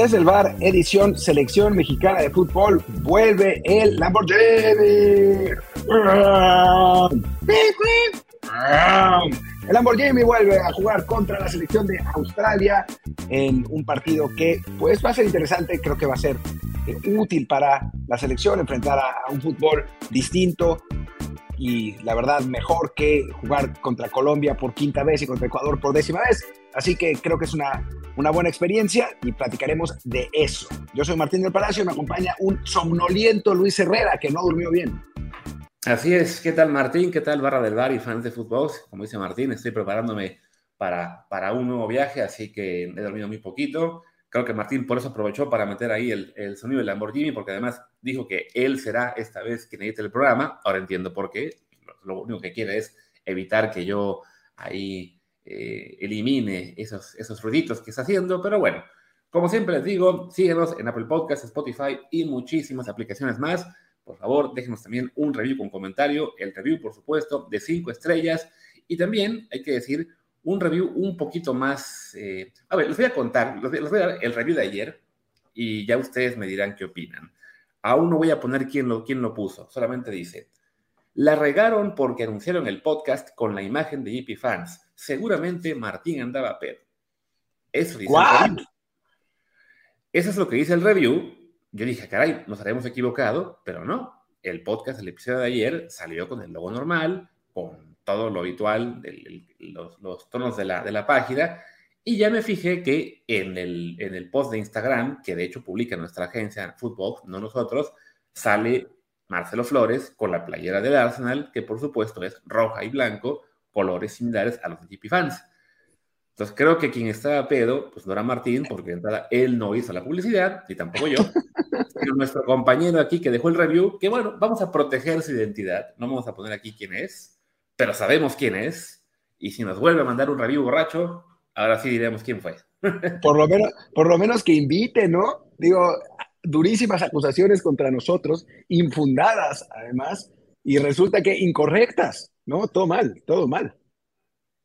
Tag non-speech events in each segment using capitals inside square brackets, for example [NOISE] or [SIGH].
Desde el bar, edición Selección Mexicana de Fútbol, vuelve el Lamborghini. El Lamborghini vuelve a jugar contra la selección de Australia en un partido que pues va a ser interesante, creo que va a ser eh, útil para la selección enfrentar a un fútbol distinto, y la verdad mejor que jugar contra Colombia por quinta vez y contra Ecuador por décima vez. Así que creo que es una, una buena experiencia y platicaremos de eso. Yo soy Martín del Palacio y me acompaña un somnoliento Luis Herrera que no durmió bien. Así es, ¿qué tal Martín? ¿Qué tal Barra del Bar y fans de fútbol? Como dice Martín, estoy preparándome para, para un nuevo viaje, así que he dormido muy poquito. Creo que Martín por eso aprovechó para meter ahí el, el, sonido del Lamborghini, porque además dijo que él será esta vez quien edite el programa. Ahora entiendo por qué. Lo, único que quiere es evitar que yo ahí eh, elimine esos, esos ruiditos que está haciendo. Pero bueno, como siempre les digo, síguenos en Apple Podcasts, Spotify y muchísimas aplicaciones más. Por favor, déjenos también un review con comentario. El review, por supuesto, de cinco estrellas. Y también hay que decir un review un poquito más... Eh, a ver, les voy a contar, les voy, a dar el review de ayer y ya ustedes me dirán qué opinan. Aún no voy a poner quién lo, quién lo puso, solamente dice, la regaron porque anunciaron el podcast con la imagen de GP Fans. Seguramente Martín andaba pedo. Eso dice el review. Eso es lo que dice el review. Yo dije, caray, nos haremos equivocado, pero no. El podcast, el episodio de ayer, salió con el logo normal, con todo lo habitual, los, tonos de la, de la, página. Y ya me fijé que en el, en el post de Instagram, que de hecho publica nuestra agencia Football, no nosotros, sale Marcelo Flores con la playera del Arsenal, que por supuesto es roja y blanco, colores similares a los de GP Fans. Entonces creo que quien estaba pedo, pues no era Martín, porque de entrada él no hizo la publicidad, y tampoco yo, [LAUGHS] sino nuestro compañero aquí que dejó el review, que bueno, vamos a proteger su identidad, no vamos a poner aquí quién es, pero sabemos quién es. Y si nos vuelve a mandar un review borracho, ahora sí diremos quién fue. [LAUGHS] Por lo menos, por lo menos que invite, ¿no? Digo, durísimas acusaciones contra nosotros, infundadas además, y resulta que incorrectas, ¿no? Todo mal, todo mal.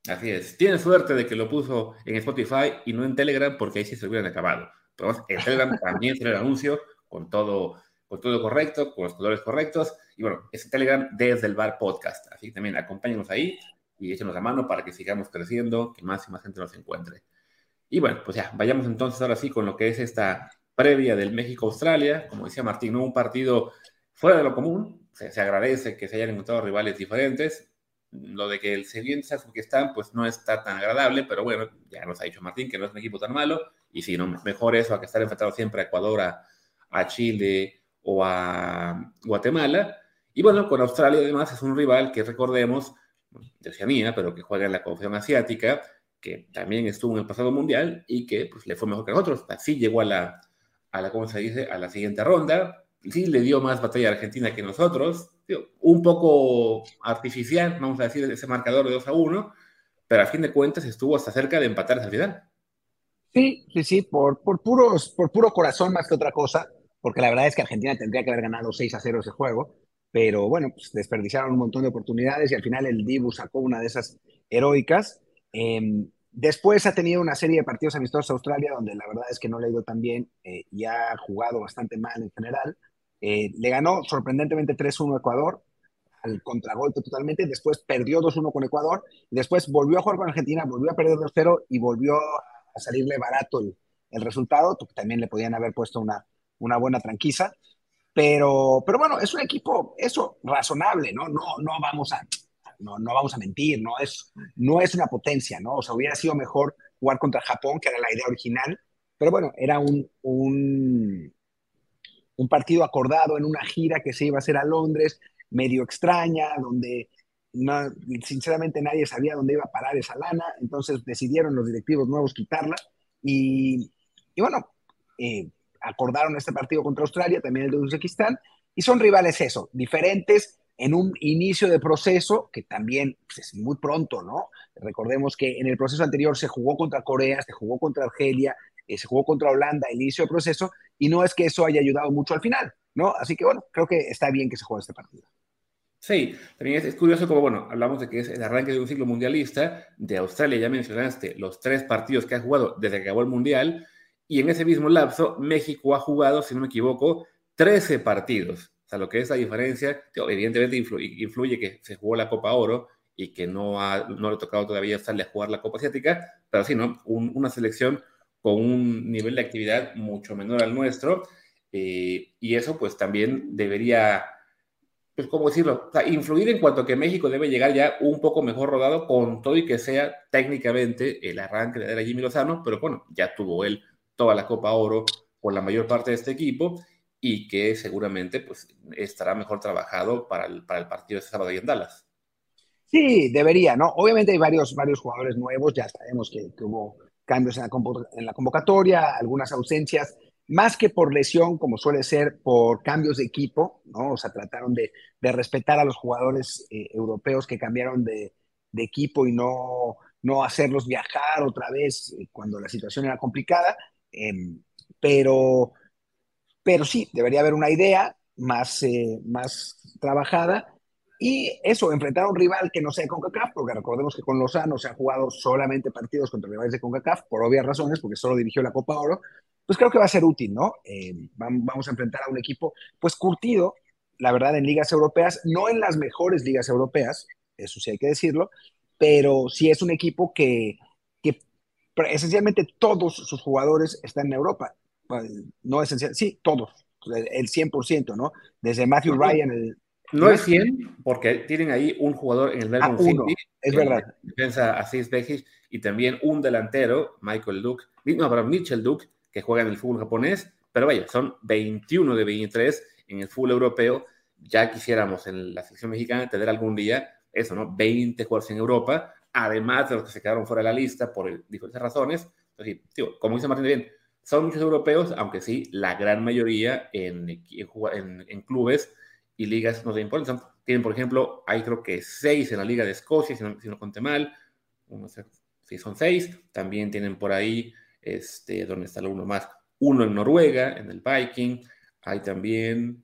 Así es. Tiene suerte de que lo puso en Spotify y no en Telegram, porque ahí sí se hubieran acabado. Pero en Telegram [LAUGHS] también tiene el anuncio con todo con todo correcto, con los colores correctos. Y bueno, es Telegram desde el bar podcast. Así que también acompáñenos ahí y échenos la mano para que sigamos creciendo, que más y más gente nos encuentre. Y bueno, pues ya, vayamos entonces ahora sí con lo que es esta previa del México-Australia. Como decía Martín, no un partido fuera de lo común. Se, agradece que se hayan encontrado rivales diferentes. Lo de que el siguiente que están, pues no está tan agradable, pero bueno, ya nos ha dicho Martín que no es un equipo tan malo. Y si no, mejor eso a que estar enfrentado siempre a Ecuador, a, a Chile, o a Guatemala. Y bueno, con Australia además es un rival que recordemos, de Oceanía, pero que juega en la Confederación Asiática, que también estuvo en el pasado mundial y que pues, le fue mejor que a nosotros. Así llegó a la, a la, ¿cómo se dice?, a la siguiente ronda. Sí le dio más batalla a Argentina que nosotros. Un poco artificial, vamos a decir, ese marcador de 2 a 1, pero a fin de cuentas estuvo hasta cerca de empatar al final. Sí, sí, sí, por, por, puros, por puro corazón más que otra cosa porque la verdad es que Argentina tendría que haber ganado 6 a 0 ese juego, pero bueno, pues desperdiciaron un montón de oportunidades y al final el Dibu sacó una de esas heroicas. Em, después ha tenido una serie de partidos amistosos a Australia donde la verdad es que no le ha ido tan bien eh, y ha jugado bastante mal en general. Eh, le ganó sorprendentemente 3-1 a Ecuador, al contragolpe totalmente, después perdió 2-1 con Ecuador, después volvió a jugar con Argentina, volvió a perder 2-0 y volvió a salirle barato el, resultado, también le podían haber puesto una, una buena tranquiza. Pero, pero bueno, es un equipo, eso, razonable, ¿no? No, no vamos a, no, no vamos a mentir, ¿no? Es, no es una potencia, ¿no? O sea, hubiera sido mejor jugar contra Japón, que era la idea original, pero bueno, era un, un, un partido acordado en una gira que se iba a hacer a Londres, medio extraña, donde sinceramente nadie sabía dónde iba a parar esa lana, entonces decidieron los directivos nuevos quitarla y, y bueno, eh, acordaron este partido contra Australia, también el de Uzbekistán, y son rivales eso, diferentes en un inicio de proceso que también pues, es muy pronto, ¿no? Recordemos que en el proceso anterior se jugó contra Corea, se jugó contra Argelia, eh, se jugó contra Holanda, inicio de proceso, y no es que eso haya ayudado mucho al final, ¿no? Así que bueno, creo que está bien que se juegue este partido. Sí, también es, curioso como, bueno, hablamos de que es el arranque de un ciclo mundialista, de Australia ya mencionaste los tres partidos que ha jugado desde que acabó el Mundial, y en ese mismo lapso México ha jugado, si no me equivoco, 13 partidos. O sea, lo que es la diferencia, evidentemente influye, que se jugó la Copa Oro y que no, ha, no le ha tocado todavía estarle a jugar la Copa Asiática, pero sí, ¿no? una selección con un nivel de actividad mucho menor al nuestro, eh, y eso pues también debería, pues cómo decirlo, influir en cuanto a que México debe llegar ya un poco mejor rodado con todo y que sea técnicamente el arranque de Jimmy Lozano, pero bueno, ya tuvo él toda la Copa Oro por la mayor parte de este equipo y que seguramente pues, estará mejor trabajado para el, para el partido de sábado y en Dallas. Sí, debería, ¿no? Obviamente hay varios, varios jugadores nuevos, ya sabemos que, hubo cambios en la, en la convocatoria, algunas ausencias, más que por lesión, como suele ser, por cambios de equipo, ¿no? O sea, trataron de, de respetar a los jugadores eh, europeos que cambiaron de, de, equipo y no, no hacerlos viajar otra vez eh, cuando la situación era complicada. Em, pero, pero sí, debería haber una idea más, eh, más trabajada. Y eso, enfrentar a un rival que no sea CONCACAF, porque recordemos que con Lozano se han jugado solamente partidos contra rivales de CONCACAF, por obvias razones, porque solo dirigió la Copa Oro, pues creo que va a ser útil, ¿no? Em, vamos a enfrentar a un equipo, pues curtido, la verdad, en ligas europeas, no en las mejores ligas europeas, eso sí hay que decirlo, pero sí es un equipo que, esencialmente todos sus jugadores están en Europa. No esencial, sí, todos, el 100%, ¿no? Desde Matthew Ryan. El, no es 100, porque tienen ahí un jugador en el Melbourne ah, City. Es verdad. Defensa Asís Bejic y también un delantero, Michael Duke, no, pero Mitchell Duke, que juega en el fútbol japonés. Pero vaya, son 21 de 23 en el fútbol europeo. Ya quisiéramos en la sección mexicana tener algún día eso, ¿no? 20 jugadores en Europa además de los que se quedaron fuera de la lista por diferentes razones. Entonces, como dice Martín bien, son muchos europeos, aunque sí, la gran mayoría en, en, clubes y ligas no se importan. Tienen, por ejemplo, hay creo que seis en la Liga de Escocia, si no, si no conté mal. Uno, sí, son seis. También tienen por ahí, este, ¿dónde está uno más? Uno en Noruega, en el Viking. Hay también,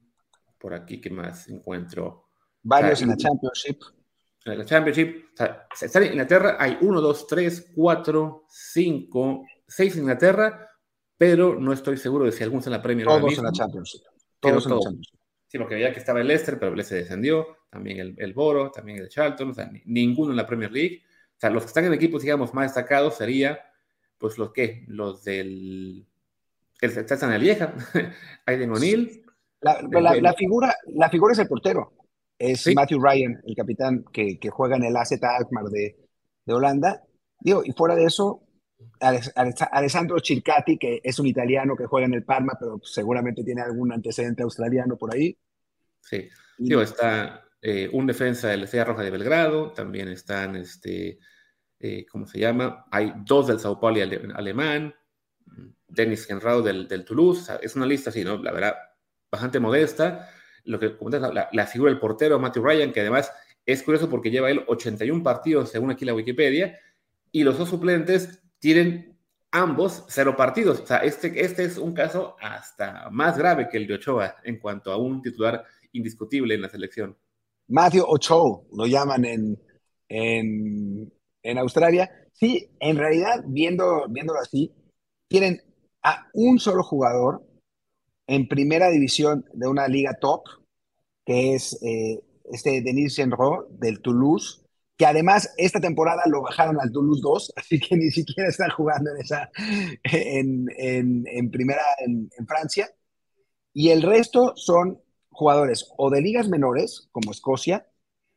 por aquí, ¿qué más encuentro? Varios en la Championship en la Championship, o sea, en Inglaterra, hay 1, 2, 3, 4, 5, 6 en Inglaterra, pero no estoy seguro de si algunos en la Premier. Todos en la Championship. Todos en la Championship. Sí, porque veía que estaba el Leicester, pero el Leicester descendió, también el, el Boro, también el Charlton, o sea, ninguno en la Premier League. O sea, los que están en equipos, digamos, más destacados sería, pues, los que, los del, el están [LAUGHS] en la vieja, Aiden O'Neill. La, la, la, figura, la figura es el portero es Matthew Ryan, el capitán que, juega en el AZ Alkmaar de, de, Holanda. Digo, y fuera de eso, Alessandro Circati, que es un italiano que juega en el Parma, pero seguramente tiene algún antecedente australiano por ahí. Sí, digo, está eh, un defensa del Estrella Roja de Belgrado, también están, este, eh, ¿cómo se llama? Hay dos del Sao Paulo alemán, Denis Genrado del, del Toulouse, es una lista así, ¿no? La verdad, bastante modesta lo que la, la, figura del portero Matthew Ryan, que además es curioso porque lleva él 81 partidos, según aquí la Wikipedia, y los dos suplentes tienen ambos cero partidos. O sea, este, este es un caso hasta más grave que el de Ochoa en cuanto a un titular indiscutible en la selección. Matthew Ochoa, lo llaman en, en, en Australia. Sí, en realidad, viendo, viéndolo así, tienen a un solo jugador en primera división de una liga top, que es eh, este Denis Genro del Toulouse, que además esta temporada lo bajaron al Toulouse 2, [LAUGHS] así que ni siquiera están jugando en, esa, en, en, primera en, Francia. Y el resto son jugadores o de ligas menores, como Escocia,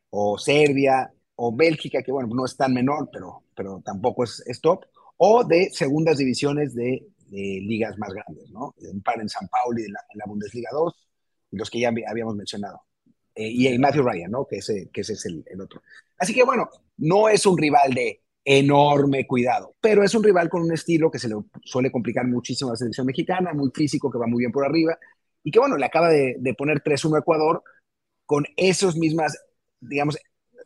o Serbia, o Bélgica, que bueno, no es tan menor, pero, pero tampoco es, es top, o de segundas divisiones de de ligas más grandes, ¿no? Un par en San Paulo y en la, Bundesliga 2, y los que ya habíamos mencionado. Eh, y, Matthew Ryan, ¿no? Que ese, que ese es el, el, otro. Así que bueno, no es un rival de enorme cuidado, pero es un rival con un estilo que se le suele complicar muchísimo a la selección mexicana, muy físico, que va muy bien por arriba, y que bueno, le acaba de, poner 3-1 a Ecuador con esos mismas, digamos,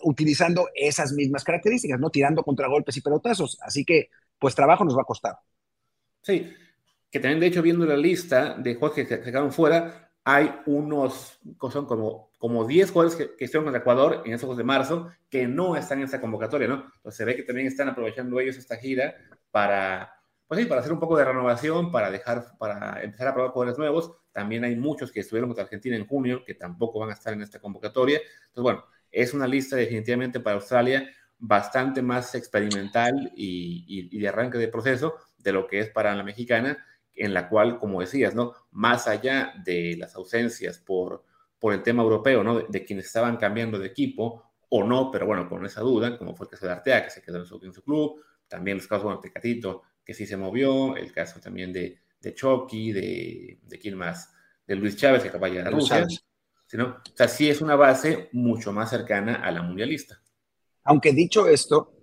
utilizando esas mismas características, ¿no? Tirando contragolpes y pelotazos. Así que, pues trabajo nos va a costar. Sí, que también de hecho viendo la lista de jugadores que se quedaron fuera, hay unos, son como, como 10 jugadores que, que estuvieron en Ecuador en esos juegos de marzo que no están en esta convocatoria, ¿no? Entonces se ve que también están aprovechando ellos esta gira para, pues sí, para hacer un poco de renovación, para dejar, para empezar a probar jugadores nuevos. También hay muchos que estuvieron contra Argentina en junio, que tampoco van a estar en esta convocatoria. Entonces, bueno, es una lista definitivamente para Australia bastante más experimental y, de arranque de proceso de lo que es para la mexicana, en la cual, como decías, ¿no? Más allá de las ausencias por, por el tema europeo, ¿no? De, quienes estaban cambiando de equipo o no, pero bueno, con esa duda, como fue el caso de Artea, que se quedó en su, en su club, también los casos, bueno, de Catito, que sí se movió, el caso también de, de Chucky, de, de quién más, de Luis Chávez, que acaba de llegar a Rusia. ¿sí, O sea, sí es una base mucho más cercana a la mundialista. Aunque dicho esto,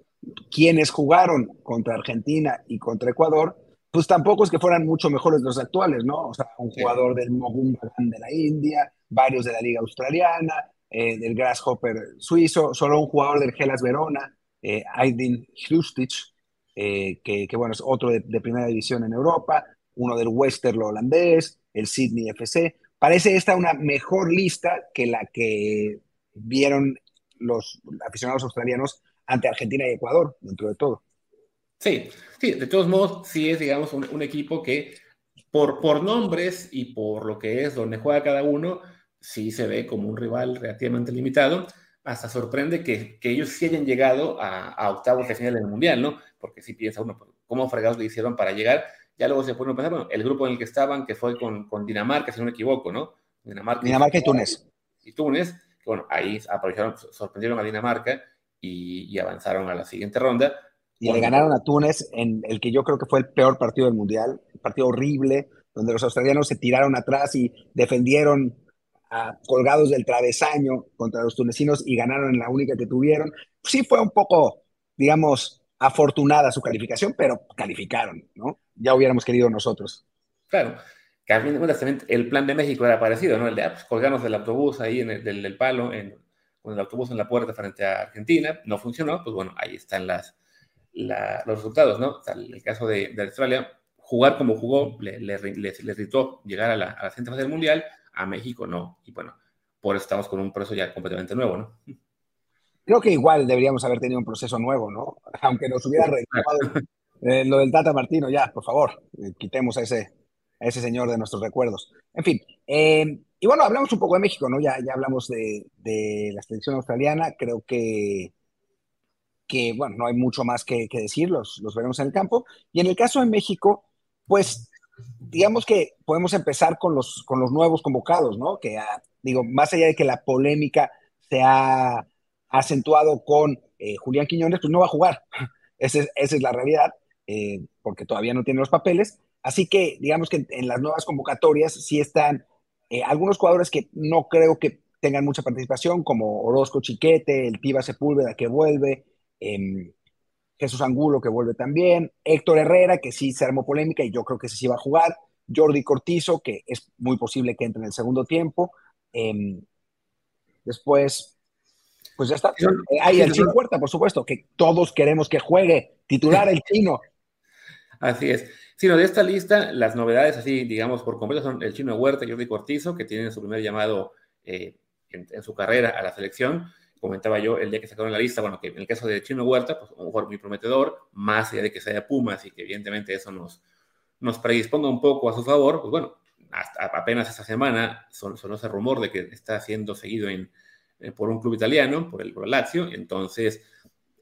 quienes jugaron contra Argentina y contra Ecuador, pues tampoco es que fueran mucho mejores los actuales, ¿no? O sea, un jugador del Mohun de la India, varios de la Liga Australiana, eh, del Grasshopper suizo, solo un jugador del Gelas Verona, eh, Aydin Hrustich, eh, que, bueno, es otro de, primera división en Europa, uno del Westerlo holandés, el Sydney FC. Parece esta una mejor lista que la que vieron los aficionados australianos ante Argentina y Ecuador, dentro de todo. Sí, sí, de todos modos, sí es, digamos, un, equipo que por, por nombres y por lo que es donde juega cada uno, sí se ve como un rival relativamente limitado. Hasta sorprende que, que ellos sí hayan llegado a, a octavos de final del Mundial, ¿no? porque si piensa uno, ¿cómo fregados le hicieron para llegar? Ya luego se pone a pensar, bueno, el grupo en el que estaban, que fue con, con Dinamarca, si no me equivoco, ¿no? Dinamarca, Dinamarca y, Túnez. Y Túnez, que bueno, ahí aprovecharon, sorprendieron a Dinamarca y, avanzaron a la siguiente ronda. Y le ganaron a Túnez en el que yo creo que fue el peor partido del Mundial, un partido horrible, donde los australianos se tiraron atrás y defendieron a, colgados del travesaño contra los tunecinos y ganaron en la única que tuvieron. Sí fue un poco, digamos, afortunada su calificación, pero calificaron, ¿no? Ya hubiéramos querido nosotros. Claro, que el plan de México era parecido, ¿no? El de ah, pues, colgarnos del autobús ahí en el, del, palo, en, con el autobús en la puerta frente a Argentina, no funcionó, pues bueno, ahí están las, los resultados, ¿no? el caso de, Australia, jugar como jugó, le, le, les, llegar a la, a la fase del Mundial, a México no, y bueno, por eso estamos con un proceso ya completamente nuevo, ¿no? Creo que igual deberíamos haber tenido un proceso nuevo, ¿no? [LAUGHS] Aunque nos hubiera reclamado eh, lo del Tata Martino, ya, por favor, eh, quitemos a ese, ese señor de nuestros recuerdos. En fin, eh, y bueno, hablamos un poco de México, ¿no? Ya, ya hablamos de, de la selección australiana, creo que, que, bueno, no hay mucho más que, que decir, los, veremos en el campo. Y en el caso de México, pues digamos que podemos empezar con los, con los nuevos convocados, ¿no? Que, ah, digo, más allá de que la polémica se ha acentuado con eh, Julián Quiñones, pues no va a jugar. [LAUGHS] esa, es, la realidad, eh, porque todavía no tiene los papeles. Así que digamos que en, las nuevas convocatorias sí están eh, algunos jugadores que no creo que tengan mucha participación, como Orozco Chiquete, el Tiba Sepúlveda que vuelve, em, Jesús Angulo que vuelve también, Héctor Herrera que sí se armó polémica y yo creo que sí va a jugar, Jordi Cortizo que es muy posible que entre en el segundo tiempo. Em, después, pues ya está. Eh, hay el Chino Huerta, por supuesto, que todos queremos que juegue, titular el chino. Así es. Sino de esta lista, las novedades así, digamos, por completo son el chino Huerta y Jordi Cortizo, que tienen su primer llamado eh, en, su carrera a la selección. Comentaba yo el día que sacaron la lista, bueno, que en el caso de Chino Huerta, pues un jugador muy prometedor, más allá de que sea Pumas y que evidentemente eso nos, nos predisponga un poco a su favor, pues bueno, hasta apenas esta semana sonó ese rumor de que está siendo seguido en, eh, por un club italiano, por el, por Lazio. Entonces,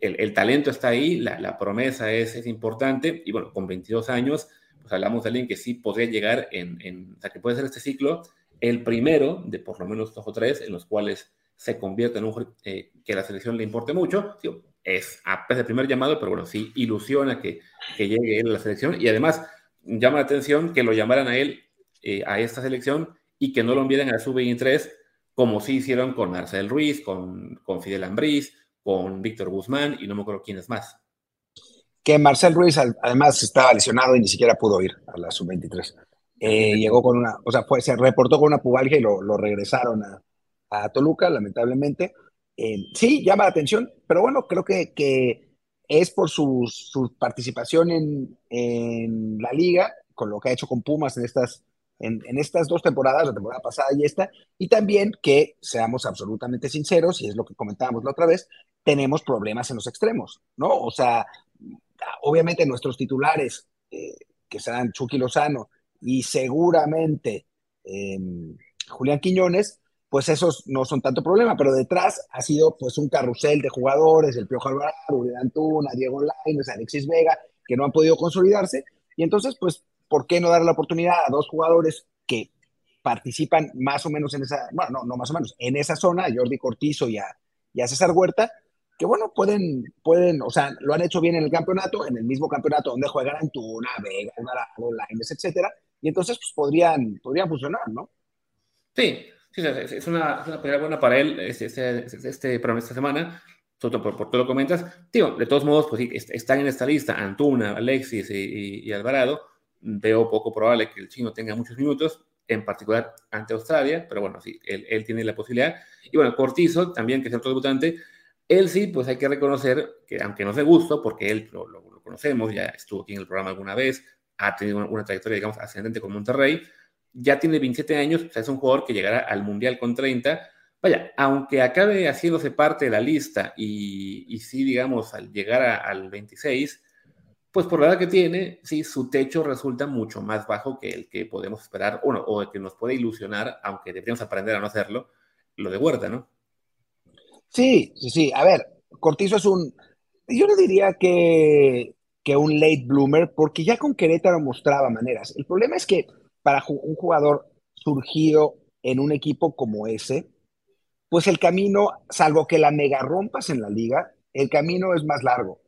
el, talento está ahí, la, promesa es, es, importante. Y bueno, con 22 años, pues hablamos de alguien que sí podría llegar en, en, o sea, que puede ser este ciclo el primero de por lo menos dos o tres en los cuales se convierte en un eh, que la selección le importe mucho. es a pesar del primer llamado, pero bueno, sí ilusiona que, que llegue él a la selección y además llama la atención que lo llamaran a él eh, a esta selección y que no lo envíen a la sub-23 como sí hicieron con Marcel Ruiz, con, con Fidel Ambriz, con Víctor Guzmán y no me acuerdo quién es más. Que Marcel Ruiz además estaba lesionado y ni siquiera pudo ir a la sub-23. Eh, llegó con una, o sea, se reportó con una pubalgia y lo, regresaron a, Toluca, lamentablemente. Eh, sí, llama la atención, pero bueno, creo que, es por su, participación en, la liga, con lo que ha hecho con Pumas en estas en, estas dos temporadas, la temporada pasada y esta, y también que, seamos absolutamente sinceros, y es lo que comentábamos la otra vez, tenemos problemas en los extremos, ¿no? O sea, obviamente nuestros titulares eh, que serán Chucky Lozano y seguramente em, Julián Quiñones, pues esos no son tanto problema, pero detrás ha sido pues un carrusel de jugadores, el Piojo Alvarado, Uriel Antuna, Diego Lainez, Alexis Vega, que no han podido consolidarse, y entonces, pues, ¿por qué no dar la oportunidad a dos jugadores que participan más o menos en esa, bueno, no, no más o menos, en esa zona, a Jordi Cortizo y a, y a César Huerta, que bueno, pueden, pueden, o sea, lo han hecho bien en el campeonato, en el mismo campeonato donde juegan Antuna, Vega, Alvarado, Lainez, etcétera, y entonces pues podrían, podrían funcionar, ¿no? Sí, sí, es una, es una pelea buena para él este, este, este programa esta semana, sobre por, por todo lo comentas. Tío, de todos modos, pues sí, están en esta lista Antuna, Alexis y, Alvarado. Veo poco probable que el chino tenga muchos minutos, en particular ante Australia, pero bueno, sí, él, él tiene la posibilidad. Y bueno, Cortizo, también, que es otro debutante, él sí, pues hay que reconocer que, aunque no se gusto, porque él lo, lo, conocemos, ya estuvo aquí en el programa alguna vez, ha tenido una, una trayectoria, digamos, ascendente con Monterrey, ya tiene 27 años, o sea, es un jugador que llegará al Mundial con 30. Vaya, aunque acabe haciéndose parte de la lista y, sí, digamos, al llegar al 26, pues por la edad que tiene, sí, su techo resulta mucho más bajo que el que podemos esperar, o el que nos puede ilusionar, aunque deberíamos aprender a no hacerlo, lo de Huerta, ¿no? Sí, sí, sí. A ver, Cortizo es un, yo no diría que, que un late bloomer, porque ya con Querétaro mostraba maneras. El problema es que para un jugador surgido en un equipo como ese, pues el camino, salvo que la mega rompas en la liga, el camino es más largo,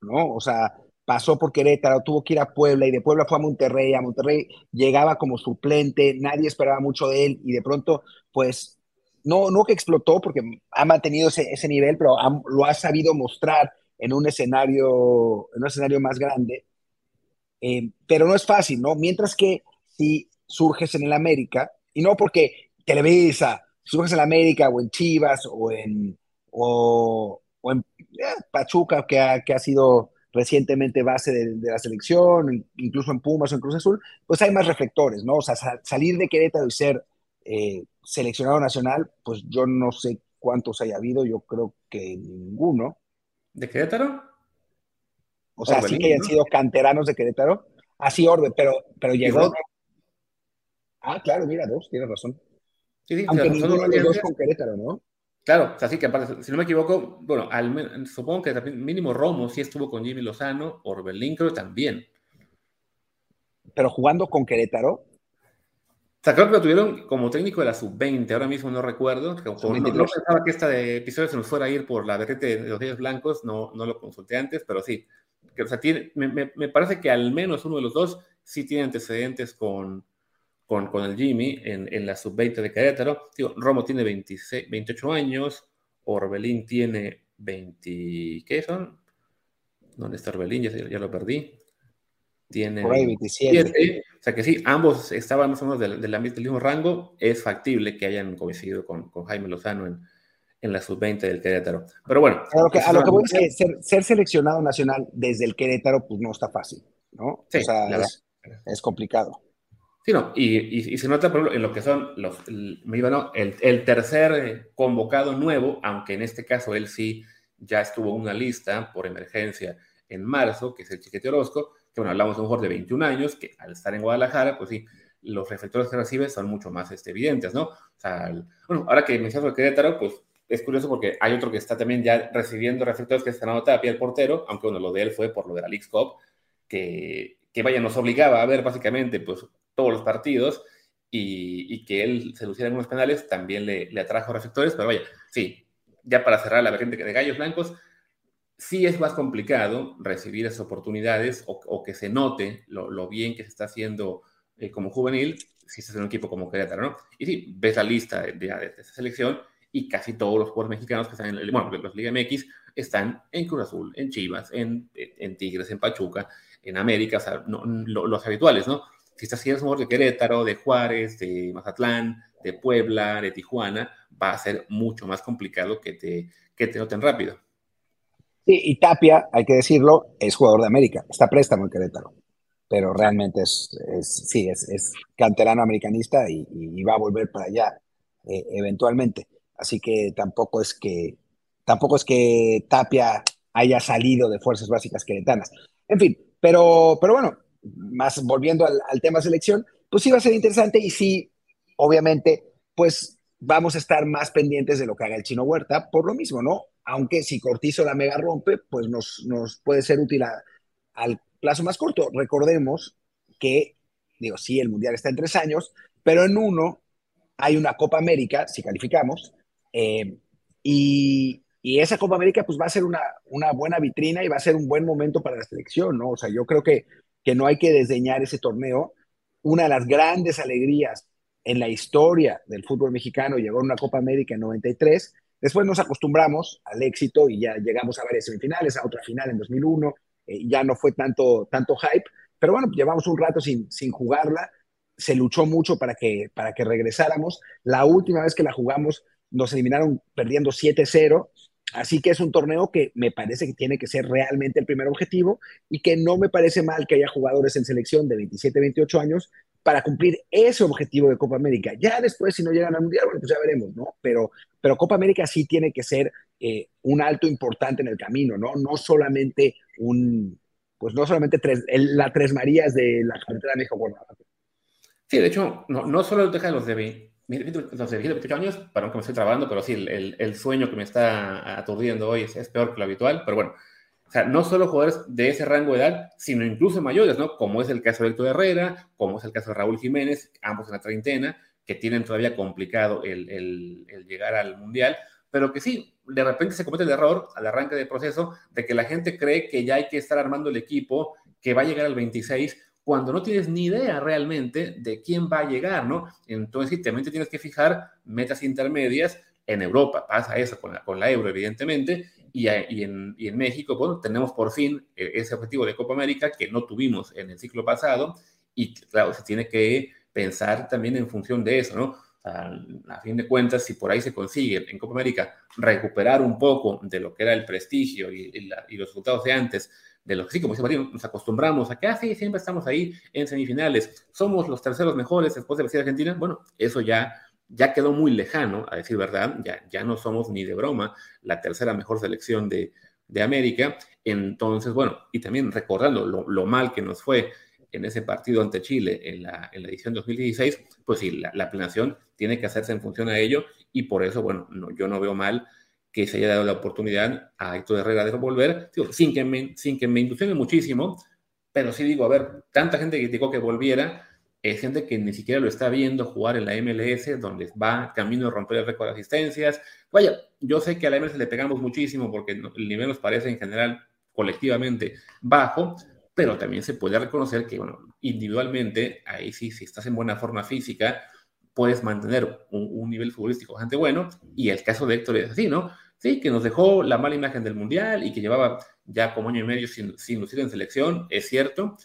¿no? O sea, pasó por Querétaro, tuvo que ir a Puebla y de Puebla fue a Monterrey, a Monterrey llegaba como suplente, nadie esperaba mucho de él y de pronto, pues, no, no que explotó porque ha mantenido ese, nivel, pero lo ha sabido mostrar en un escenario, en un escenario más grande. Eh, pero no es fácil, ¿no? Mientras que si surges en el América, y no porque Televisa, surges en el América o en Chivas o en, o, en eh, Pachuca, que ha, que ha sido recientemente base de, la selección, incluso en Pumas o en Cruz Azul, pues hay más reflectores, ¿no? O sea, salir de Querétaro y ser eh, seleccionado nacional, pues yo no sé cuántos haya habido, yo creo que ninguno. ¿De Querétaro? O sea, sí que hayan sido canteranos de Querétaro. Así Orbe, pero, pero llegó, Ah, claro, mira, dos, tienes razón. Sí, sí, Aunque ninguno de los dos con Querétaro, ¿no? Claro, o sea, sí que aparte, si no me equivoco, bueno, al, supongo que mínimo Romo sí estuvo con Jimmy Lozano, Orbelín creo también. Pero jugando con Querétaro. O sea, creo que lo tuvieron como técnico de la sub-20, ahora mismo no recuerdo. no, pensaba que esta de episodio se nos fuera a ir por la verete de los días blancos, no, no lo consulté antes, pero sí. Que, o sea, tiene, me, me parece que al menos uno de los dos sí tiene antecedentes con, con, con el Jimmy en, en la sub-20 de Querétaro. Digo, Romo tiene 26, 28 años, Orbelín tiene 20, ¿qué son? ¿Dónde está Orbelín? Ya, ya lo perdí. Tiene Por ahí 27. O sea que sí, ambos estaban más o menos del, del, mismo rango. Es factible que hayan coincidido con, con Jaime Lozano en, en la sub-20 del Querétaro. Pero bueno. A lo que, a lo que voy es que ser, ser, seleccionado nacional desde el Querétaro, pues no está fácil, ¿no? Sí, o sea, es, es, complicado. Sí, no, y, se nota, por ejemplo, en lo que son los, el, el, tercer eh, convocado nuevo, aunque en este caso él sí ya estuvo en una lista por emergencia en marzo, que es el Chiquete Orozco, que bueno, hablamos de un jugador de 21 años, que al estar en Guadalajara, pues sí, los reflectores que recibe son mucho más este, evidentes, ¿no? O sea, bueno, ahora que mencionas el Querétaro, pues es curioso porque hay otro que está también ya recibiendo reflectores que están a pie el portero, aunque bueno, lo de él fue por lo de la League Cup, que, que vaya, nos obligaba a ver básicamente, pues, todos los partidos y, que él se luciera en unos penales también le, le, atrajo reflectores, pero vaya, sí, ya para cerrar la vertiente de Gallos Blancos, sí es más complicado recibir esas oportunidades o, que se note lo, bien que se está haciendo eh, como juvenil si estás en un equipo como Querétaro, ¿no? Y sí, ves la lista de, de, esa selección y casi todos los jugadores mexicanos que están en, bueno, los Liga MX están en Cruz Azul, en Chivas, en, Tigres, en Pachuca, en América, o sea, los habituales, ¿no? Si estás haciendo un de Querétaro, de Juárez, de Mazatlán, de Puebla, de Tijuana, va a ser mucho más complicado que te, que te noten rápido. Sí, y Tapia, hay que decirlo, es jugador de América, está préstamo en Querétaro, pero realmente es, es sí, es, es, canterano americanista y, y, va a volver para allá eh, eventualmente. Así que tampoco es que, tampoco es que Tapia haya salido de fuerzas básicas queretanas. En fin, pero, pero bueno, más volviendo al, al tema selección, pues sí va a ser interesante y sí, obviamente, pues vamos a estar más pendientes de lo que haga el chino Huerta, por lo mismo, ¿no? Aunque si Cortizo la mega rompe, pues nos, nos puede ser útil al plazo más corto. Recordemos que, digo, sí, el Mundial está en tres años, pero en uno hay una Copa América, si calificamos, eh, y, y, esa Copa América pues va a ser una, una buena vitrina y va a ser un buen momento para la selección, ¿no? O sea, yo creo que, que no hay que desdeñar ese torneo. Una de las grandes alegrías en la historia del fútbol mexicano llegó a una Copa América en 93. Después nos acostumbramos al éxito y ya llegamos a varias semifinales, a otra final en 2001. Eh, ya no fue tanto, tanto hype, pero bueno, llevamos un rato sin, sin jugarla. Se luchó mucho para que, para que regresáramos. La última vez que la jugamos nos eliminaron perdiendo 7-0. Así que es un torneo que me parece que tiene que ser realmente el primer objetivo y que no me parece mal que haya jugadores en selección de 27, 28 años para cumplir ese objetivo de Copa América. Ya después, si no llegan al Mundial, bueno, pues ya veremos, ¿no? Pero, pero Copa América sí tiene que ser eh, un alto importante en el camino, ¿no? No solamente un, pues no solamente tres, la Tres Marías de la carretera de México Guadalajara. Sí, de hecho, no, no solo deja de los de, los de 28 años, perdón que me estoy trabando, pero sí, el, el, sueño que me está aturdiendo hoy es, es peor que lo habitual, pero bueno, o sea, no solo jugadores de ese rango de edad, sino incluso mayores, ¿no? Como es el caso de Héctor Herrera, como es el caso de Raúl Jiménez, ambos en la treintena, que tienen todavía complicado el, el, el llegar al Mundial, pero que sí, de repente se comete el error al arranque del proceso de que la gente cree que ya hay que estar armando el equipo que va a llegar al 26 cuando no tienes ni idea realmente de quién va a llegar, ¿no? Entonces, también te tienes que fijar metas intermedias en Europa, pasa eso con la, con la euro, evidentemente, y, en, y, en, México, bueno, tenemos por fin eh, ese objetivo de Copa América que no tuvimos en el ciclo pasado y claro, se tiene que pensar también en función de eso, ¿no? A fin de cuentas, si por ahí se consigue en Copa América recuperar un poco de lo que era el prestigio y, y, la, y los resultados de antes, de lo que sí, como dice Martín, nos acostumbramos a que así ah, siempre estamos ahí en semifinales, somos los terceros mejores después de la Argentina, bueno, eso ya ya quedó muy lejano, a decir verdad, ya, ya no somos ni de broma la tercera mejor selección de, de América. Entonces, bueno, y también recordando lo, lo, mal que nos fue en ese partido ante Chile en la, en la edición 2016, pues sí, la, la, tiene que hacerse en función a ello y por eso, bueno, no, yo no veo mal que se haya dado la oportunidad a Héctor Herrera de volver, digo, sin, que me, sin que me ilusione muchísimo, pero sí digo, a ver, tanta gente criticó que volviera, es gente que ni siquiera lo está viendo jugar en la MLS, donde va camino de romper el récord de asistencias. Vaya, yo sé que a la MLS le pegamos muchísimo porque el nivel nos parece en general colectivamente bajo, pero también se puede reconocer que, bueno, individualmente, ahí sí, si estás en buena forma física, puedes mantener un, un nivel futbolístico bastante bueno, y el caso de Héctor es así, ¿no? Sí, que nos dejó la mala imagen del Mundial y que llevaba ya como año y medio sin, sin lucir en selección, es cierto,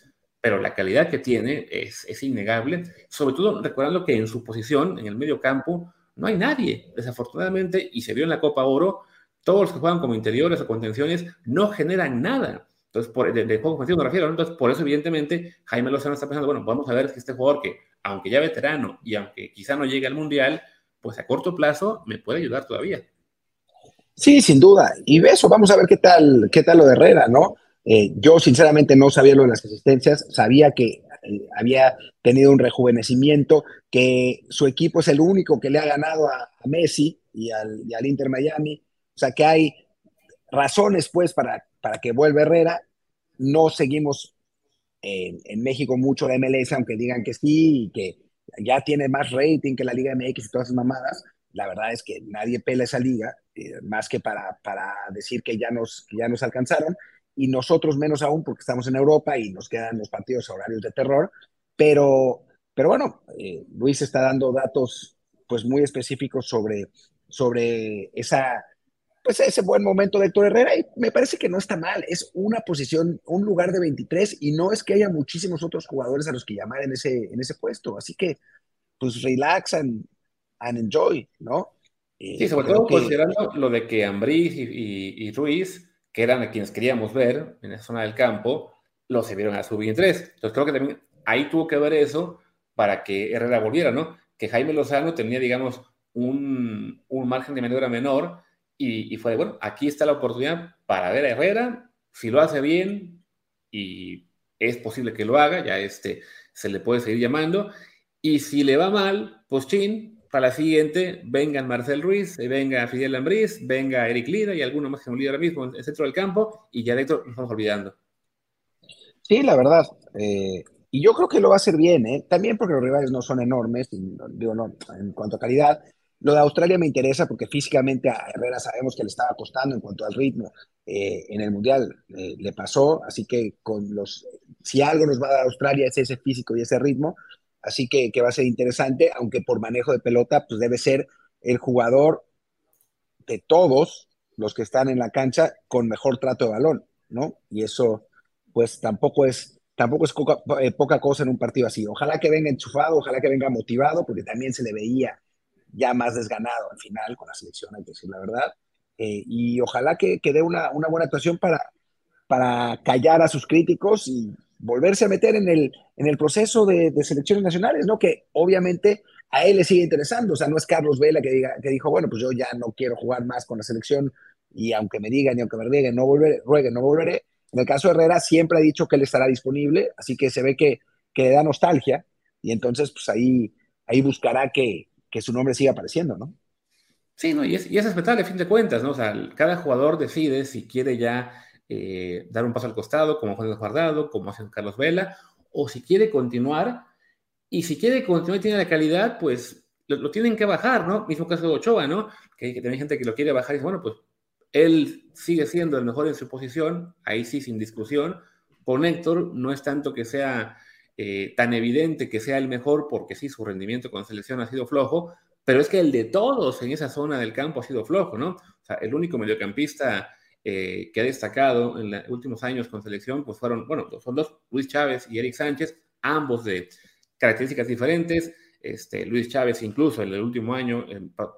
pero la calidad que tiene es, es, innegable, sobre todo recordando que en su posición, en el medio campo, no hay nadie, desafortunadamente, y se vio en la Copa Oro, todos los que juegan como interiores o contenciones no generan nada. Entonces, por, de, de juego ofensivo me refiero, entonces por eso evidentemente Jaime Lozano está pensando, bueno, vamos a ver si este jugador que, aunque ya veterano y aunque quizá no llegue al Mundial, pues a corto plazo me puede ayudar todavía. Sí, sin duda. Y eso, vamos a ver qué tal, qué tal lo de Herrera, ¿no? Eh, yo sinceramente no sabía lo de las asistencias, sabía que eh, había tenido un rejuvenecimiento, que su equipo es el único que le ha ganado a, Messi y al, Inter Miami, o sea que hay razones pues para, para que vuelva Herrera, no seguimos en, en, México mucho la MLS, aunque digan que sí y que ya tiene más rating que la Liga MX y todas esas mamadas, la verdad es que nadie pela esa liga, eh, más que para, para decir que ya nos, ya nos alcanzaron, y nosotros menos aún porque estamos en Europa y nos quedan los partidos horarios de terror, pero, pero bueno, eh, Luis está dando datos pues muy específicos sobre, sobre esa, pues ese buen momento de Héctor Herrera y me parece que no está mal, es una posición, un lugar de 23 y no es que haya muchísimos otros jugadores a los que llamar en ese, en ese puesto, así que pues relax and, enjoy, ¿no? Eh, sí, sobre todo que... considerando lo de que Ambrí y, y, y Ruiz que eran a quienes queríamos ver en esa zona del campo, los se vieron a sub 23. Entonces creo que también ahí tuvo que ver eso para que Herrera volviera, ¿no? Que Jaime Lozano tenía, digamos, un, un margen de maniobra menor y, y, fue de, bueno, aquí está la oportunidad para ver a Herrera, si lo hace bien y es posible que lo haga, ya este se le puede seguir llamando. Y si le va mal, pues chin, para la siguiente, vengan Marcel Ruiz, eh, venga Fidel Lambriz, venga Eric Lira y alguno más que me olvida ahora mismo en el centro del campo, y ya dentro nos estamos olvidando. Sí, la verdad. Eh, y yo creo que lo va a hacer bien, ¿eh? También porque los rivales no son enormes, digo, no, en cuanto a calidad. Lo de Australia me interesa porque físicamente a Herrera sabemos que le estaba costando en cuanto al ritmo. En el Mundial le pasó, así que con los, si algo nos va a dar Australia es ese físico y ese ritmo, así que, que va a ser interesante, aunque por manejo de pelota, pues debe ser el jugador de todos los que están en la cancha con mejor trato de balón, ¿no? Y eso, pues tampoco es, tampoco es poca, eh, cosa en un partido así. Ojalá que venga enchufado, ojalá que venga motivado, porque también se le veía ya más desganado al final con la selección, hay que decir la verdad. Eh, y ojalá que, que dé una, una, buena actuación para, para callar a sus críticos y volverse a meter en el, en el proceso de, selecciones nacionales, ¿no? Que obviamente a él le sigue interesando, o sea, no es Carlos Vela que, diga, que dijo, bueno, pues yo ya no quiero jugar más con la selección y aunque me digan y aunque me rueguen, no volveré, rueguen, no volveré. En el caso de Herrera siempre ha dicho que él estará disponible, así que se ve que, que le da nostalgia y entonces pues ahí, ahí buscará que, que su nombre siga apareciendo, ¿no? Sí, no, y es, y es respetable a fin de cuentas, ¿no? O sea, cada jugador decide si quiere ya eh, dar un paso al costado, como Juan Guardado, como hace Carlos Vela, o si quiere continuar, y si quiere continuar y tiene la calidad, pues lo, tienen que bajar, ¿no? Mismo caso de Ochoa, ¿no? Que, que hay gente que lo quiere bajar y dice, bueno, pues él sigue siendo el mejor en su posición, ahí sí, sin discusión. Con Héctor no es tanto que sea eh, tan evidente que sea el mejor, porque sí, su rendimiento con selección ha sido flojo, pero es que el de todos en esa zona del campo ha sido flojo, ¿no? O sea, el único mediocampista eh, que ha destacado en los últimos años con selección, pues fueron, bueno, son dos, Luis Chávez y Eric Sánchez, ambos de características diferentes. Este, Luis Chávez incluso en el último año,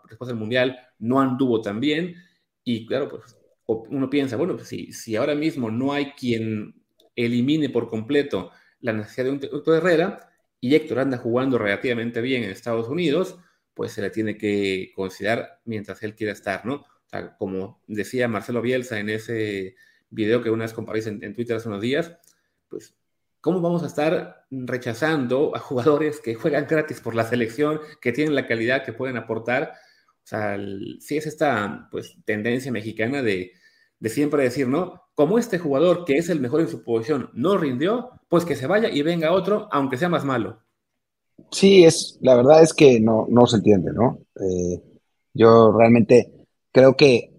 después del Mundial, no anduvo tan bien. Y claro, pues uno piensa, bueno, pues si, si ahora mismo no hay quien elimine por completo la necesidad de un Héctor Herrera y Héctor anda jugando relativamente bien en Estados Unidos, pues se le tiene que considerar mientras él quiera estar, ¿no? Sea, como decía Marcelo Bielsa en ese video que una vez compartí en, en Twitter hace unos días, pues ¿cómo vamos a estar rechazando a jugadores que juegan gratis por la selección, que tienen la calidad que pueden aportar? O sea, sí es esta pues, tendencia mexicana de, de, siempre decir, ¿no? Como este jugador que es el mejor en su posición no rindió, pues que se vaya y venga otro, aunque sea más malo. Sí, es, la verdad es que no, no se entiende, ¿no? Eh, yo realmente creo que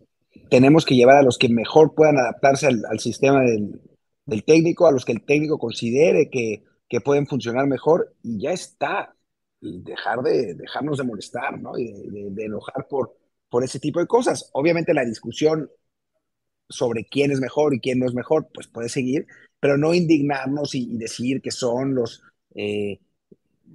tenemos que llevar a los que mejor puedan adaptarse al, sistema del, del, técnico, a los que el técnico considere que, que pueden funcionar mejor y ya está y dejar de dejarnos de molestar, ¿no? Y de, enojar por, por ese tipo de cosas. Obviamente la discusión sobre quién es mejor y quién no es mejor, pues puede seguir, pero no indignarnos y, y decir que son los, eh,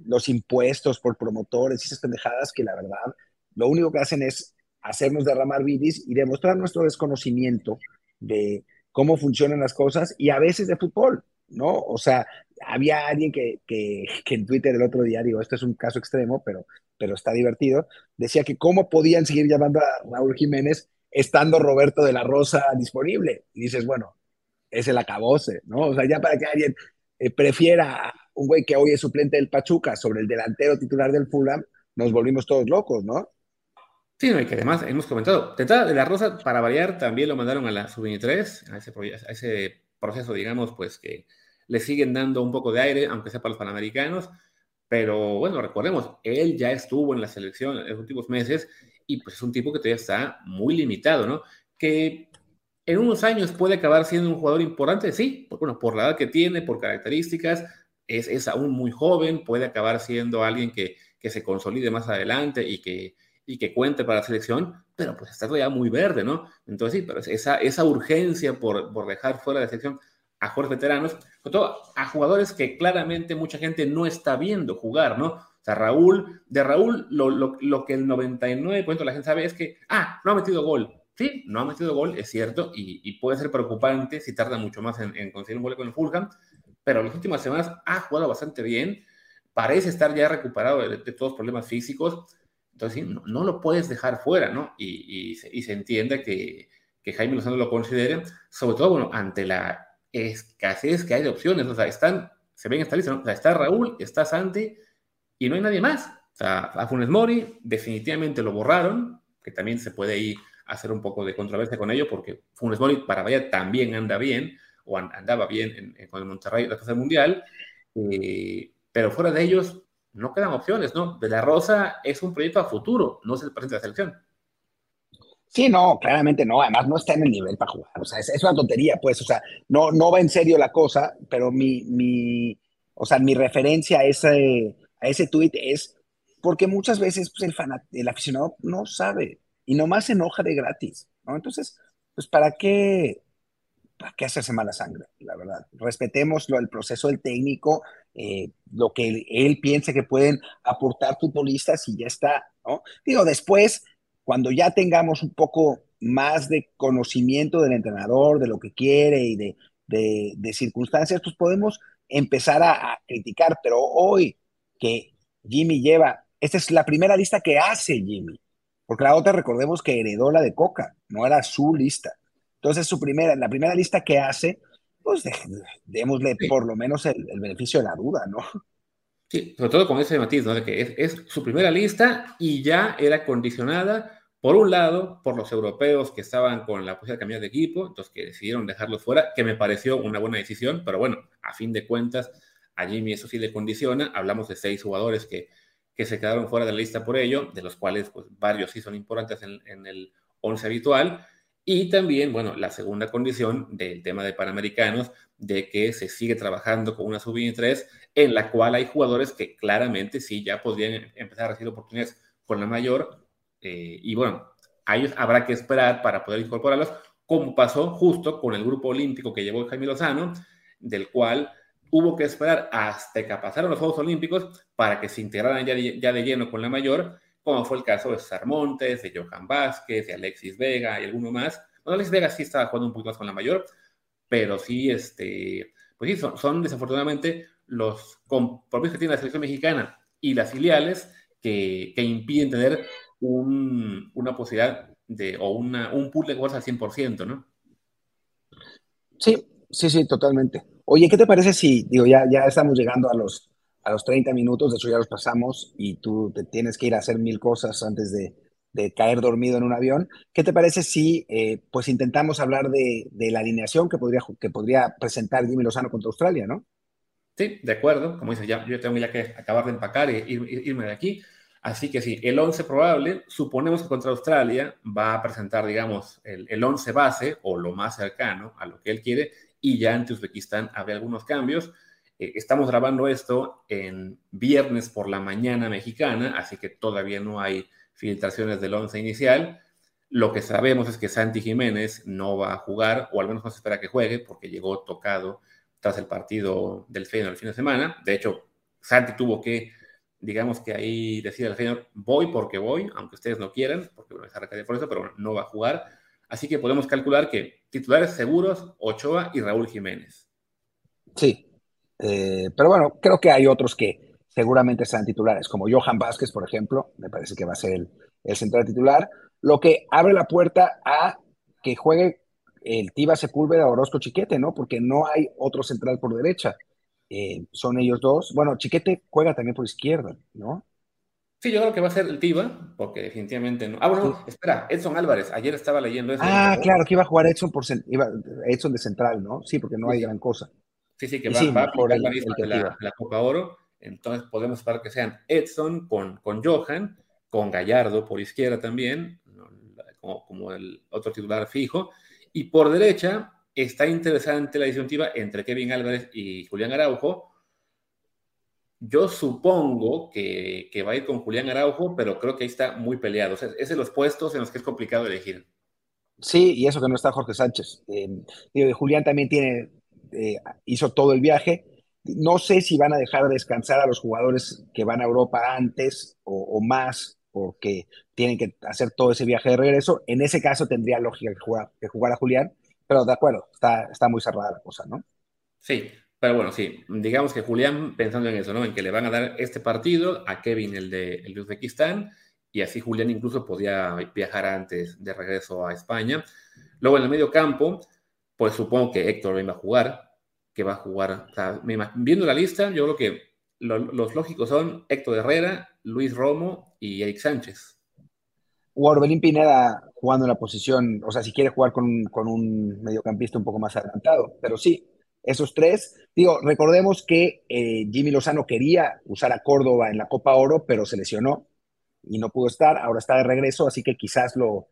los impuestos por promotores y esas pendejadas que la verdad lo único que hacen es hacernos derramar bidis y demostrar nuestro desconocimiento de cómo funcionan las cosas y a veces de fútbol, ¿no? O sea, había alguien que, que, que, en Twitter el otro día, digo, esto es un caso extremo, pero, pero está divertido, decía que cómo podían seguir llamando a Raúl Jiménez estando Roberto de la Rosa disponible. Y dices, bueno, es el acabose, ¿no? O sea, ya para que alguien eh, prefiera un güey que hoy es suplente del Pachuca sobre el delantero titular del Fulham, nos volvimos todos locos, ¿no? Sí, no, y que además hemos comentado, Tentada de la Rosa, para variar, también lo mandaron a la sub-23, a ese, proceso, digamos, pues que le siguen dando un poco de aire, aunque sea para los panamericanos. Pero bueno, recordemos, él ya estuvo en la selección en los últimos meses y pues es un tipo que todavía está muy limitado, ¿no? Que en unos años puede acabar siendo un jugador importante, sí, por, bueno, por la edad que tiene, por características, es, es aún muy joven, puede acabar siendo alguien que, que se consolide más adelante y que, y que cuente para la selección, pero pues está todavía muy verde, ¿no? Entonces sí, pero esa, esa urgencia por, por dejar fuera de la selección a jugadores veteranos, sobre todo a jugadores que claramente mucha gente no está viendo jugar, ¿no? O sea, Raúl, de Raúl, lo, lo, lo que el 99% de la gente sabe es que, ah, no ha metido gol. Sí, no ha metido gol, es cierto, y, y puede ser preocupante si tarda mucho más en, en, conseguir un gol con el Fulham, pero las últimas semanas ha jugado bastante bien, parece estar ya recuperado de, de todos los problemas físicos, entonces no, no, lo puedes dejar fuera, ¿no? Y, se, y entiende que, Jaime Lozano lo considere, sobre todo, bueno, ante la escasez que hay de opciones. O sea, están, se ven esta lista, o sea, está Raúl, está Santi y no hay nadie más. O sea, a Funes Mori definitivamente lo borraron, que también se puede ir hacer un poco de controversia con ello, porque Funes Mori para vaya también anda bien, o andaba bien con el Monterrey del Mundial, eh, pero fuera de ellos no quedan opciones, ¿no? De la Rosa es un proyecto a futuro, no es el presente de la selección. Sí, no, claramente no. Además, no está en el nivel para jugar. O sea, es, una tontería, pues. O sea, no, no va en serio la cosa, pero mi, mi, o sea, mi referencia a ese, a ese tuit es porque muchas veces pues, el, el aficionado no sabe y nomás se enoja de gratis, ¿no? Entonces, pues, ¿para qué, para qué hacerse mala sangre? La verdad. Respetemos el proceso del técnico, eh, lo que él, él piense que pueden aportar futbolistas y ya está, ¿no? Digo, después cuando ya tengamos un poco más de conocimiento del entrenador, de lo que quiere y de, de, circunstancias, pues podemos empezar a, criticar. Pero hoy que Jimmy lleva, esta es la primera lista que hace Jimmy, porque la otra recordemos que heredó la de Coca, no era su lista. Entonces, su primera, la primera lista que hace, pues démosle por lo menos el, beneficio de la duda, ¿no? Sí, sobre todo con ese matiz, ¿no? De que es, es, su primera lista y ya era condicionada por un lado, por los europeos que estaban con la posibilidad de cambiar de equipo, entonces que decidieron dejarlos fuera, que me pareció una buena decisión, pero bueno, a fin de cuentas, a Jimmy eso sí le condiciona. Hablamos de seis jugadores que, que se quedaron fuera de la lista por ello, de los cuales pues, varios sí son importantes en, en el once habitual. Y también, bueno, la segunda condición del tema de Panamericanos, de que se sigue trabajando con una sub-23, en la cual hay jugadores que claramente sí ya podrían empezar a recibir oportunidades con la mayor, eh, y bueno, a ellos habrá que esperar para poder incorporarlos, como pasó justo con el grupo olímpico que llevó Jaime Lozano, del cual hubo que esperar hasta que pasaron los Juegos Olímpicos para que se integraran ya ya de lleno con la mayor, como fue el caso de César Montes, de Johan Vázquez, de Alexis Vega y alguno más. Bueno, Alexis Vega sí estaba jugando un poquito más con la mayor, pero sí, este, pues sí, son, desafortunadamente los compromisos que tiene la selección mexicana y las filiales que, que impiden tener una posibilidad de, o una, un pool de fuerza al 100%, ¿no? Sí, sí, sí, totalmente. Oye, ¿qué te parece si, digo, ya, ya estamos llegando a los, a los 30 minutos, de hecho ya los pasamos y tú te tienes que ir a hacer mil cosas antes de, caer dormido en un avión. ¿Qué te parece si eh, pues intentamos hablar de, de, la alineación que podría, que podría presentar Jimmy Lozano contra Australia, ¿no? Sí, de acuerdo. Como dices, ya, yo tengo ya que acabar de empacar e irme de aquí. Así que sí, el 11 probable, suponemos que contra Australia va a presentar, digamos, el, el 11 base o lo más cercano a lo que él quiere y ya ante Uzbekistán habrá algunos cambios. Eh, estamos grabando esto en viernes por la mañana mexicana, así que todavía no hay filtraciones del 11 inicial. Lo que sabemos es que Santi Jiménez no va a jugar, o al menos no se espera que juegue, porque llegó tocado tras el partido del Feyenoord el fin de semana. De hecho, Santi tuvo que digamos que ahí decide el señor, voy porque voy, aunque ustedes no quieran, porque a por eso, pero no va a jugar. Así que podemos calcular que titulares seguros, Ochoa y Raúl Jiménez. Sí, eh, pero bueno, creo que hay otros que seguramente sean titulares, como Johan Vázquez, por ejemplo, me parece que va a ser el, el central titular, lo que abre la puerta a que juegue el Tiba Sepúlveda o Orozco Chiquete, ¿no? Porque no hay otro central por derecha. Eh, son ellos dos. Bueno, Chiquete juega también por izquierda, ¿no? Sí, yo creo que va a ser el Tiva, porque definitivamente no. Ah, bueno, espera, Edson Álvarez, ayer estaba leyendo eso. Ah, claro, que iba a jugar Edson, por, iba, Edson de central, ¿no? Sí, porque no hay gran cosa. Sí, sí, que va, por el, de la, Copa Oro. Entonces podemos esperar que sean Edson con, con Johan, con Gallardo por izquierda también, como, como el otro titular fijo. Y por derecha, está interesante la disyuntiva entre Kevin Álvarez y Julián Araujo. Yo supongo que, va a ir con Julián Araujo, pero creo que ahí está muy peleado. es de los puestos en los que es complicado elegir. Sí, y eso que no está Jorge Sánchez. Eh, Julián también tiene, eh, hizo todo el viaje. No sé si van a dejar descansar a los jugadores que van a Europa antes o, más, porque tienen que hacer todo ese viaje de regreso. En ese caso tendría lógica que, jugar, a Julián, pero de acuerdo, está, está muy cerrada la cosa, ¿no? Sí, pero bueno, sí, digamos que Julián, pensando en eso, ¿no? En que le van a dar este partido a Kevin, el de, el de Uzbekistán, y así Julián incluso podía viajar antes de regreso a España. Luego en el medio campo, pues supongo que Héctor va a jugar, que va a jugar. viendo la lista, yo creo que los lógicos son Héctor Herrera, Luis Romo y Eric Sánchez. O Orbelín Pineda jugando en la posición, o sea, si quiere jugar con, con un mediocampista un poco más adelantado, pero sí, esos tres. Digo, recordemos que eh, Jimmy Lozano quería usar a Córdoba en la Copa Oro, pero se lesionó y no pudo estar. Ahora está de regreso, así que quizás lo,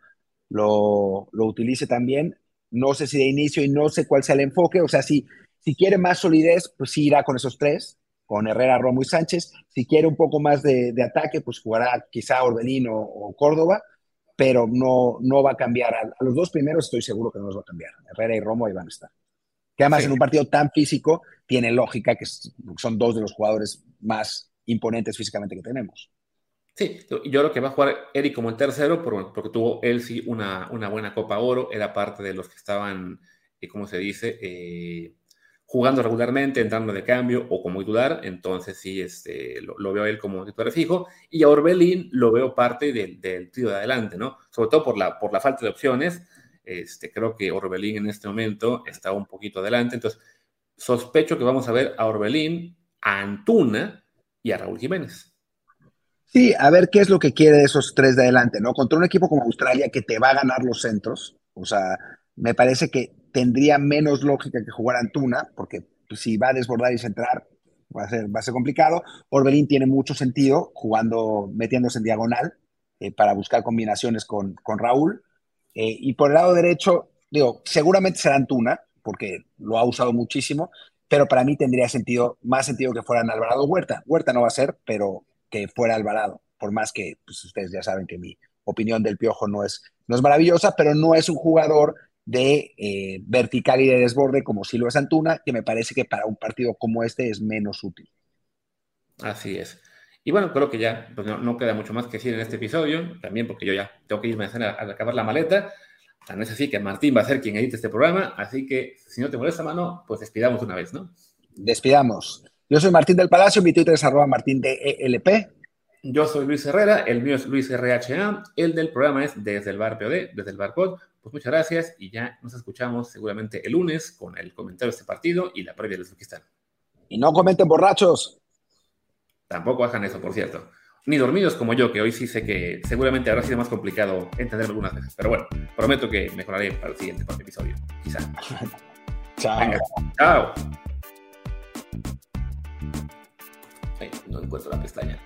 lo, lo utilice también. No sé si de inicio y no sé cuál sea el enfoque. O sea, si, si quiere más solidez, pues sí irá con esos tres, con Herrera, Romo y Sánchez. Si quiere un poco más de, ataque, pues jugará quizá Orbelín o, Córdoba, pero no, no va a cambiar. A, a, los dos primeros estoy seguro que no los va a cambiar. Herrera y Romo ahí van a estar que además en un partido tan físico tiene lógica que son dos de los jugadores más imponentes físicamente que tenemos. Sí, yo creo que va a jugar Eric como el tercero, porque tuvo él sí una, una buena Copa Oro, era parte de los que estaban, eh, ¿cómo se dice? Eh, jugando regularmente, entrando de cambio o como titular, entonces sí, este, lo, veo a él como titular fijo, y a Orbelín lo veo parte del, del trío de adelante, ¿no? Sobre todo por la, por la falta de opciones, este, creo que Orbelín en este momento está un poquito adelante. Entonces, sospecho que vamos a ver a Orbelín, a Antuna y a Raúl Jiménez. Sí, a ver qué es lo que quiere esos tres de adelante, ¿no? Contra un equipo como Australia que te va a ganar los centros, o sea, me parece que tendría menos lógica que jugar Antuna, porque pues, si va a desbordar y centrar, va a ser, va a ser complicado. Orbelín tiene mucho sentido jugando, metiéndose en diagonal eh, para buscar combinaciones con, con Raúl. Eh, y por el lado derecho, digo, seguramente será Antuna, porque lo ha usado muchísimo, pero para mí tendría sentido, más sentido que fueran Alvarado Huerta. Huerta no va a ser, pero que fuera Alvarado, por más que pues, ustedes ya saben que mi opinión del Piojo no es, no es maravillosa, pero no es un jugador de eh, vertical y de desborde como si lo es Antuna, que me parece que para un partido como este es menos útil. Así es. Y bueno, creo que ya pues no, queda mucho más que decir en este episodio, también porque yo ya tengo que irme a, a acabar la maleta. Tan es así que Martín va a ser quien edite este programa, así que si no te molesta, mano, pues despidamos una vez, ¿no? Despidamos. Yo soy Martín del Palacio, mi Twitter es arroba martín de ELP. Yo soy Luis Herrera, el mío es Luis RHA, el del programa es desde el bar POD, desde el bar Pod. Pues muchas gracias y ya nos escuchamos seguramente el lunes con el comentario de este partido y la previa de Uzbekistán. Y no comenten borrachos. Tampoco hagan eso, por cierto. Ni dormidos como yo, que hoy sí sé que seguramente habrá sido más complicado entender algunas veces. Pero bueno, prometo que mejoraré para el siguiente episodio. Quizá. [LAUGHS] chao. chao. No encuentro la pestaña.